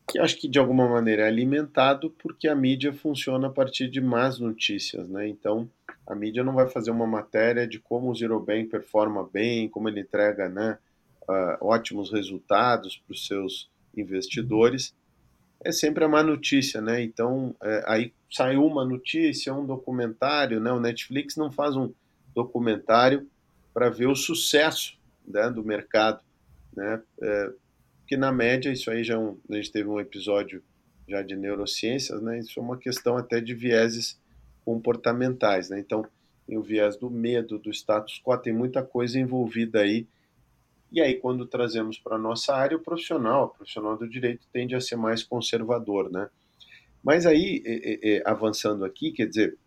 que acho que de alguma maneira é alimentado porque a mídia funciona a partir de más notícias, né? Então, a mídia não vai fazer uma matéria de como o Zero Bank performa bem, como ele entrega, né, uh, ótimos resultados para os seus investidores. É sempre a má notícia, né? Então, é, aí saiu uma notícia, um documentário, né? O Netflix não faz um documentário para ver o sucesso né, do mercado, né? É, que na média isso aí já é um, a gente teve um episódio já de neurociências, né? Isso é uma questão até de vieses comportamentais, né? Então, tem o viés do medo, do status quo, tem muita coisa envolvida aí. E aí, quando trazemos para a nossa área, o profissional, o profissional do direito tende a ser mais conservador, né? Mas aí, é, é, avançando aqui, quer dizer,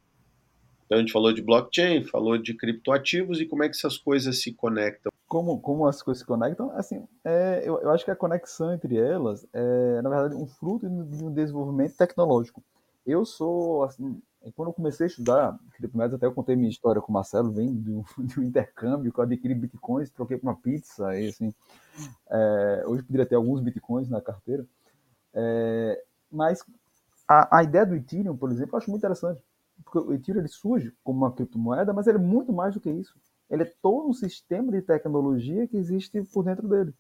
então a gente falou de blockchain, falou de criptoativos e como é que essas coisas se conectam
como, como as coisas se conectam, assim, é, eu, eu acho que a conexão entre elas é, na verdade, um fruto de um desenvolvimento tecnológico. Eu sou, assim, quando eu comecei a estudar criptomoedas, até eu contei minha história com o Marcelo, vem de um, intercâmbio, que eu adquiri bitcoins, troquei por uma pizza, e assim, é, hoje poderia ter alguns bitcoins na carteira, é, mas a, a ideia do Ethereum, por exemplo, eu acho muito interessante, porque o Ethereum ele surge como uma criptomoeda, mas ele é muito mais do que isso ele é todo um sistema de tecnologia que existe por dentro dele.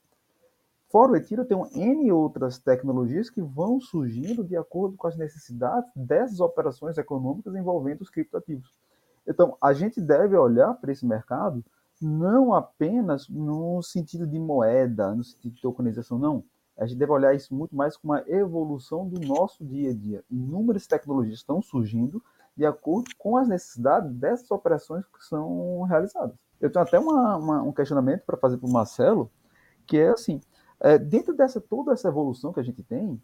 Fora o Ethereum, tem N outras tecnologias que vão surgindo de acordo com as necessidades dessas operações econômicas envolvendo os criptoativos. Então, a gente deve olhar para esse mercado não apenas no sentido de moeda, no sentido de tokenização, não. A gente deve olhar isso muito mais como uma evolução do nosso dia a dia. Inúmeras tecnologias estão surgindo de acordo com as necessidades dessas operações que são realizadas. Eu tenho até uma, uma, um questionamento para fazer para o Marcelo, que é assim, é, dentro dessa toda essa evolução que a gente tem,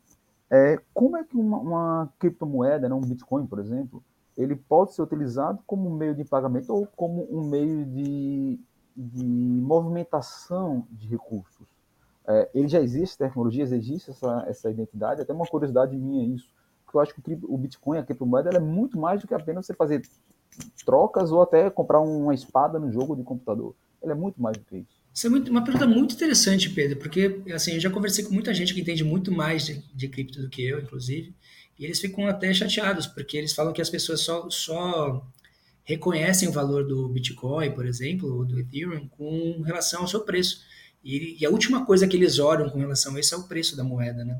é, como é que uma, uma criptomoeda, né, um Bitcoin, por exemplo, ele pode ser utilizado como meio de pagamento ou como um meio de, de movimentação de recursos? É, ele já existe tecnologias, existe essa, essa identidade, até uma curiosidade minha isso porque eu acho que o Bitcoin, a criptomoeda, ela é muito mais do que apenas você fazer trocas ou até comprar uma espada no jogo de computador. Ela é muito mais do que isso.
Isso é muito, uma pergunta muito interessante, Pedro, porque assim, eu já conversei com muita gente que entende muito mais de, de cripto do que eu, inclusive, e eles ficam até chateados, porque eles falam que as pessoas só, só reconhecem o valor do Bitcoin, por exemplo, ou do Ethereum, com relação ao seu preço. E, e, a última coisa que eles olham com relação a isso é o preço da moeda, né?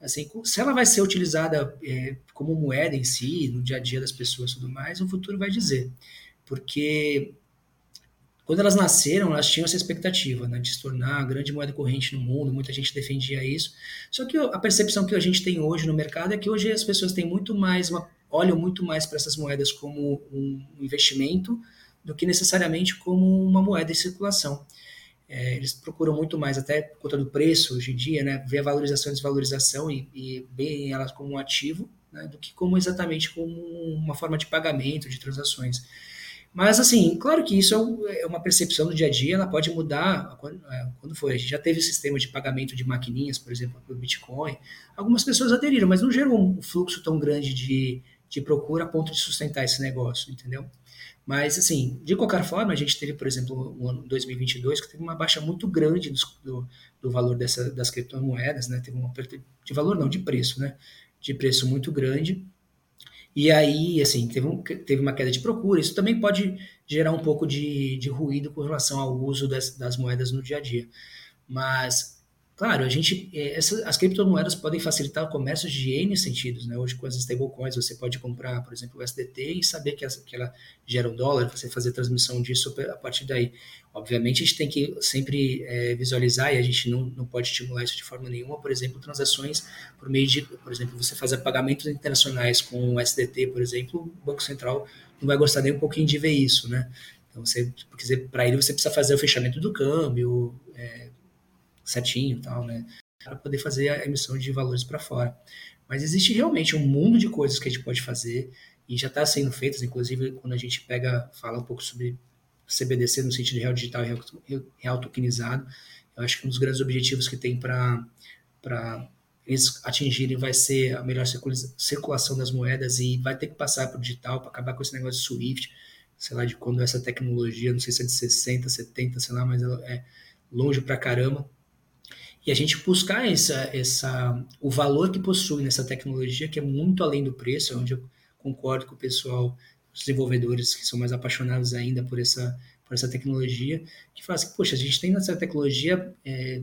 Assim, se ela vai ser utilizada é, como moeda em si, no dia a dia das pessoas e tudo mais, o futuro vai dizer. Porque quando elas nasceram, elas tinham essa expectativa né, de se tornar a grande moeda corrente no mundo, muita gente defendia isso. Só que a percepção que a gente tem hoje no mercado é que hoje as pessoas têm muito mais, uma, olham muito mais para essas moedas como um investimento do que necessariamente como uma moeda em circulação. É, eles procuram muito mais, até por conta do preço hoje em dia, né, ver a valorização e desvalorização e, e elas como um ativo, né, do que como exatamente como uma forma de pagamento, de transações. Mas, assim, claro que isso é, é uma percepção do dia a dia, ela pode mudar quando, é, quando for. A gente já teve sistema de pagamento de maquininhas, por exemplo, o Bitcoin. Algumas pessoas aderiram, mas não gerou um fluxo tão grande de, de procura a ponto de sustentar esse negócio, entendeu? Mas, assim, de qualquer forma, a gente teve, por exemplo, o ano 2022, que teve uma baixa muito grande do, do, valor dessa, das criptomoedas, né? Teve uma de valor, não, de preço, né? De preço muito grande. E aí, assim, teve, um, teve uma queda de procura. Isso também pode gerar um pouco de, de ruído com relação ao uso das, das moedas no dia a dia. Mas Claro, a gente, é, essa, as criptomoedas podem facilitar o comércio de N sentidos, né? Hoje com as stablecoins você pode comprar, por exemplo, o SDT e saber que, que ela gera um dólar, você fazer transmissão disso a partir daí. Obviamente a gente tem que sempre é, visualizar e a gente não, não pode estimular isso de forma nenhuma, por exemplo, transações por meio de, por exemplo, você fazer pagamentos internacionais com o SDT, por exemplo, o Banco Central não vai gostar nem um pouquinho de ver isso, né? Então para ele você precisa fazer o fechamento do câmbio, é, certinho e tal, né? Para poder fazer a emissão de valores para fora. Mas existe realmente um mundo de coisas que a gente pode fazer e já está sendo feitas, inclusive quando a gente pega, fala um pouco sobre CBDC no sentido real digital e real tokenizado, eu acho que um dos grandes objetivos que tem para eles atingirem vai ser a melhor circulação das moedas e vai ter que passar para o digital para acabar com esse negócio de SWIFT, sei lá de quando essa tecnologia, não sei se é de 60, 70, sei lá, mas ela é longe para caramba e a gente buscar essa, essa, o valor que possui nessa tecnologia, que é muito além do preço, onde eu concordo com o pessoal, os desenvolvedores que são mais apaixonados ainda por essa, por essa tecnologia, que fala assim, poxa, a gente tem nessa tecnologia é,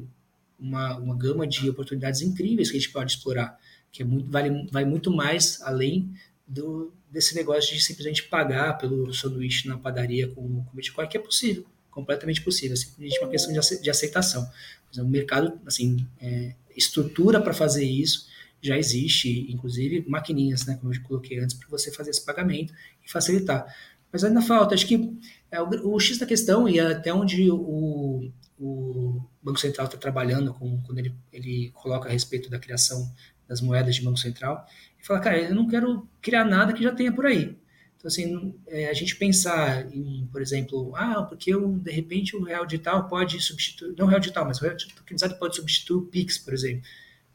uma, uma gama de oportunidades incríveis que a gente pode explorar, que é muito, vale, vai muito mais além do, desse negócio de simplesmente pagar pelo sanduíche na padaria com, com Bitcoin, que é possível, completamente possível, é simplesmente uma questão de aceitação. O mercado, assim, é, estrutura para fazer isso já existe, inclusive maquininhas, né, como eu coloquei antes, para você fazer esse pagamento e facilitar. Mas ainda falta, acho que é, o, o, X da questão e até onde o, o Banco Central está trabalhando com, quando ele, ele coloca a respeito da criação das moedas de Banco Central, e fala, cara, eu não quero criar nada que já tenha por aí. Então, assim, é, a gente pensar em, por exemplo, ah, porque eu, de repente o real digital pode substituir, não o real digital, mas o real tokenizado pode substituir o Pix, por exemplo.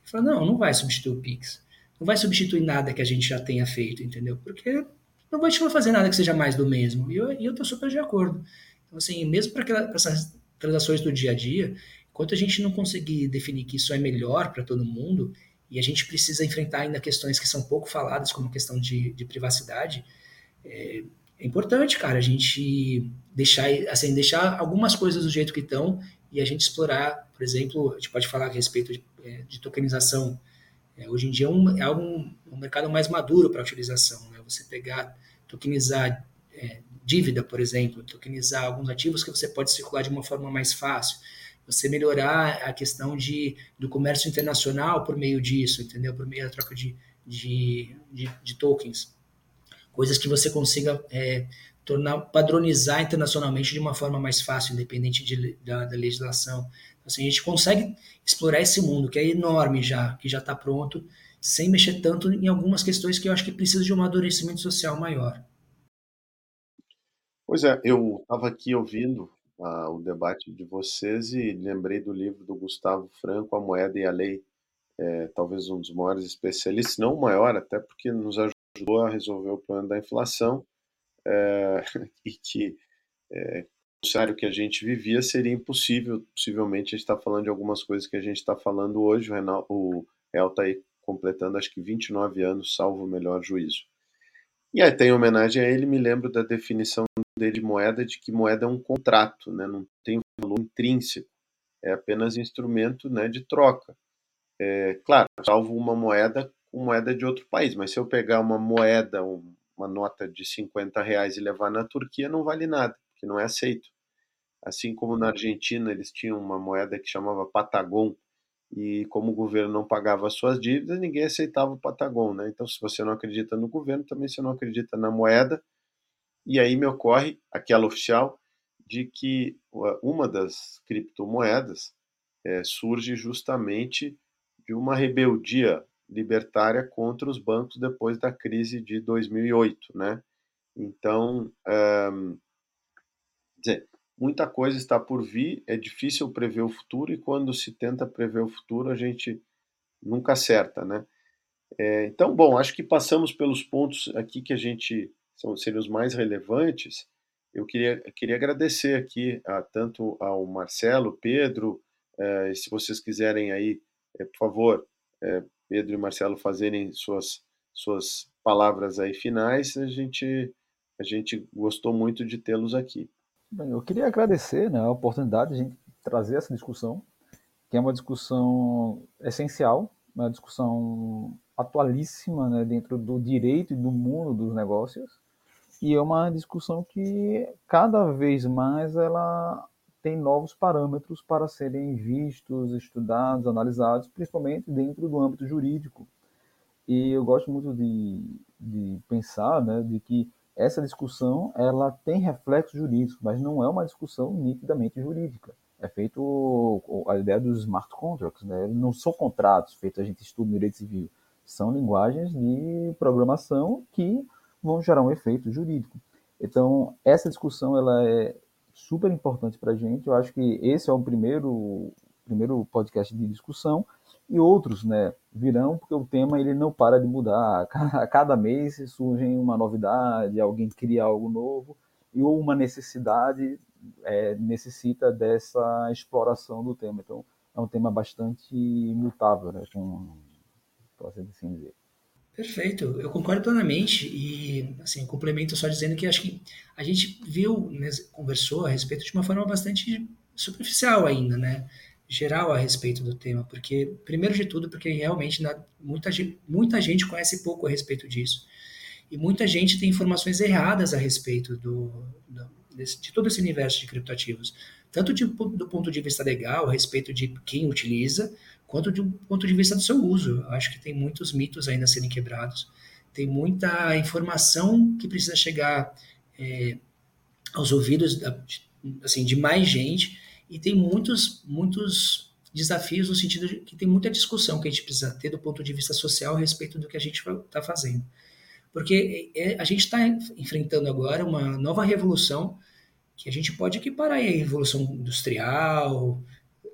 Fala, não, não vai substituir o Pix. Não vai substituir nada que a gente já tenha feito, entendeu? Porque não vai fazer nada que seja mais do mesmo. E eu, eu tô super de acordo. Então, assim, mesmo para essas transações do dia a dia, enquanto a gente não conseguir definir que isso é melhor para todo mundo, e a gente precisa enfrentar ainda questões que são pouco faladas, como a questão de, de privacidade, é, é importante, cara, a gente deixar, assim, deixar algumas coisas do jeito que estão e a gente explorar, por exemplo, a gente pode falar a respeito de, é, de tokenização. É, hoje em dia é um, é um, um mercado mais maduro para utilização. Né? Você pegar, tokenizar é, dívida, por exemplo, tokenizar alguns ativos que você pode circular de uma forma mais fácil. Você melhorar a questão de, do comércio internacional por meio disso, entendeu? Por meio da troca de, de, de, de tokens coisas que você consiga é, tornar padronizar internacionalmente de uma forma mais fácil, independente de, da, da, legislação. Então, assim, a gente consegue explorar esse mundo que é enorme já, que já está pronto, sem mexer tanto em algumas questões que eu acho que precisa de um amadurecimento social maior.
Pois é, eu estava aqui ouvindo ah, o debate de vocês e lembrei do livro do Gustavo Franco, A Moeda e a Lei, é, talvez um dos maiores especialistas, não o maior, até porque nos ajudou ajudou a resolver o problema da inflação é, e que é, o cenário que a gente vivia seria impossível. Possivelmente a gente está falando de algumas coisas que a gente está falando hoje. O, Renal, o está aí completando acho que 29 anos, salvo o melhor juízo. E aí tem homenagem a ele, me lembro da definição dele de moeda, de que moeda é um contrato, né? não tem valor intrínseco, é apenas instrumento né, de troca. É, claro, salvo uma moeda com moeda de outro país. Mas se eu pegar uma moeda, uma nota de 50 reais e levar na Turquia, não vale nada, porque não é aceito. Assim como na Argentina eles tinham uma moeda que chamava Patagon, e como o governo não pagava suas dívidas, ninguém aceitava o Patagon, né? Então, se você não acredita no governo, também você não acredita na moeda. E aí me ocorre aquela oficial de que uma das criptomoedas é, surge justamente de uma rebeldia libertária contra os bancos depois da crise de 2008, né? Então, um, dizer, muita coisa está por vir, é difícil prever o futuro e quando se tenta prever o futuro a gente nunca acerta, né? É, então, bom, acho que passamos pelos pontos aqui que a gente são seriam os mais relevantes. Eu queria, queria agradecer aqui a, tanto ao Marcelo, Pedro, é, se vocês quiserem aí, é, por favor, é, Pedro e Marcelo fazerem suas suas palavras aí finais, a gente a gente gostou muito de tê-los aqui.
Bem, eu queria agradecer né, a oportunidade de a gente trazer essa discussão, que é uma discussão essencial, uma discussão atualíssima né, dentro do direito e do mundo dos negócios, e é uma discussão que cada vez mais ela tem novos parâmetros para serem vistos, estudados, analisados, principalmente dentro do âmbito jurídico. E eu gosto muito de, de pensar né, de que essa discussão ela tem reflexos jurídicos, mas não é uma discussão nitidamente jurídica. É feito a ideia dos smart contracts, né? não são contratos feitos a gente estuda no direito civil, são linguagens de programação que vão gerar um efeito jurídico. Então essa discussão ela é super importante para a gente. Eu acho que esse é o primeiro primeiro podcast de discussão e outros, né, virão porque o tema ele não para de mudar. A cada mês surge uma novidade, alguém cria algo novo e ou uma necessidade é, necessita dessa exploração do tema. Então é um tema bastante mutável, né, com, assim dizer.
Perfeito, eu concordo plenamente e assim complemento só dizendo que acho que a gente viu, né, conversou a respeito de uma forma bastante superficial ainda, né? geral a respeito do tema, porque, primeiro de tudo, porque realmente muita, muita gente conhece pouco a respeito disso. E muita gente tem informações erradas a respeito do, do desse, de todo esse universo de criptoativos. Tanto de, do ponto de vista legal, a respeito de quem utiliza, quanto do ponto de vista do seu uso. Eu acho que tem muitos mitos ainda a serem quebrados. Tem muita informação que precisa chegar é, aos ouvidos da, assim, de mais gente e tem muitos, muitos desafios no sentido de que tem muita discussão que a gente precisa ter do ponto de vista social a respeito do que a gente está fazendo. Porque é, a gente está enfrentando agora uma nova revolução que a gente pode equiparar a revolução industrial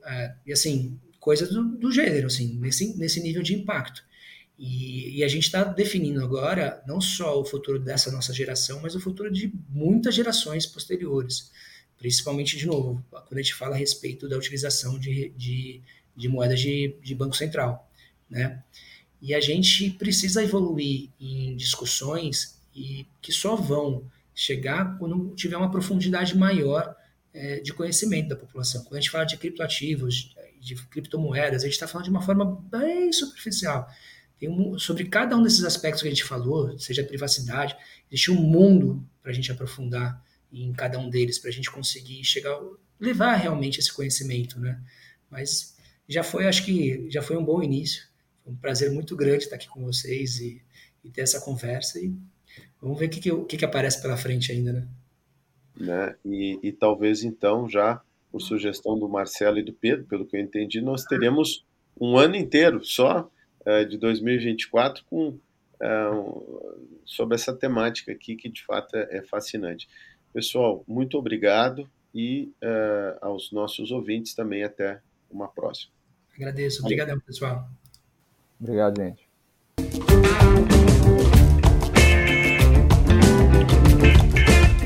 é, e assim coisas do, do, gênero assim nesse, nesse nível de impacto e, e a gente está definindo agora não só o futuro dessa nossa geração mas o futuro de muitas gerações posteriores principalmente, de novo, quando a gente fala a respeito da utilização de, de, de moedas de, de Banco Central. Né? E a gente precisa evoluir em discussões e que só vão chegar quando tiver uma profundidade maior é, de conhecimento da população. Quando a gente fala de criptoativos, de criptomoedas, a gente está falando de uma forma bem superficial. Um, sobre cada um desses aspectos que a gente falou, seja a privacidade, existe um mundo para a gente aprofundar em cada um deles para a gente conseguir chegar, levar realmente esse conhecimento, né? Mas já foi, acho que já foi um bom início. Foi um prazer muito grande estar aqui com vocês e, e ter essa conversa e vamos ver o que, que, que, que aparece pela frente ainda, né?
né? E, e talvez então já por sugestão do Marcelo e do Pedro, pelo que eu entendi, nós teremos um ano inteiro só uh, de 2024 com uh, sobre essa temática aqui que de fato é, é fascinante. Pessoal, muito obrigado e uh, aos nossos ouvintes também até uma próxima.
Agradeço. Obrigadão, pessoal.
Obrigado, gente.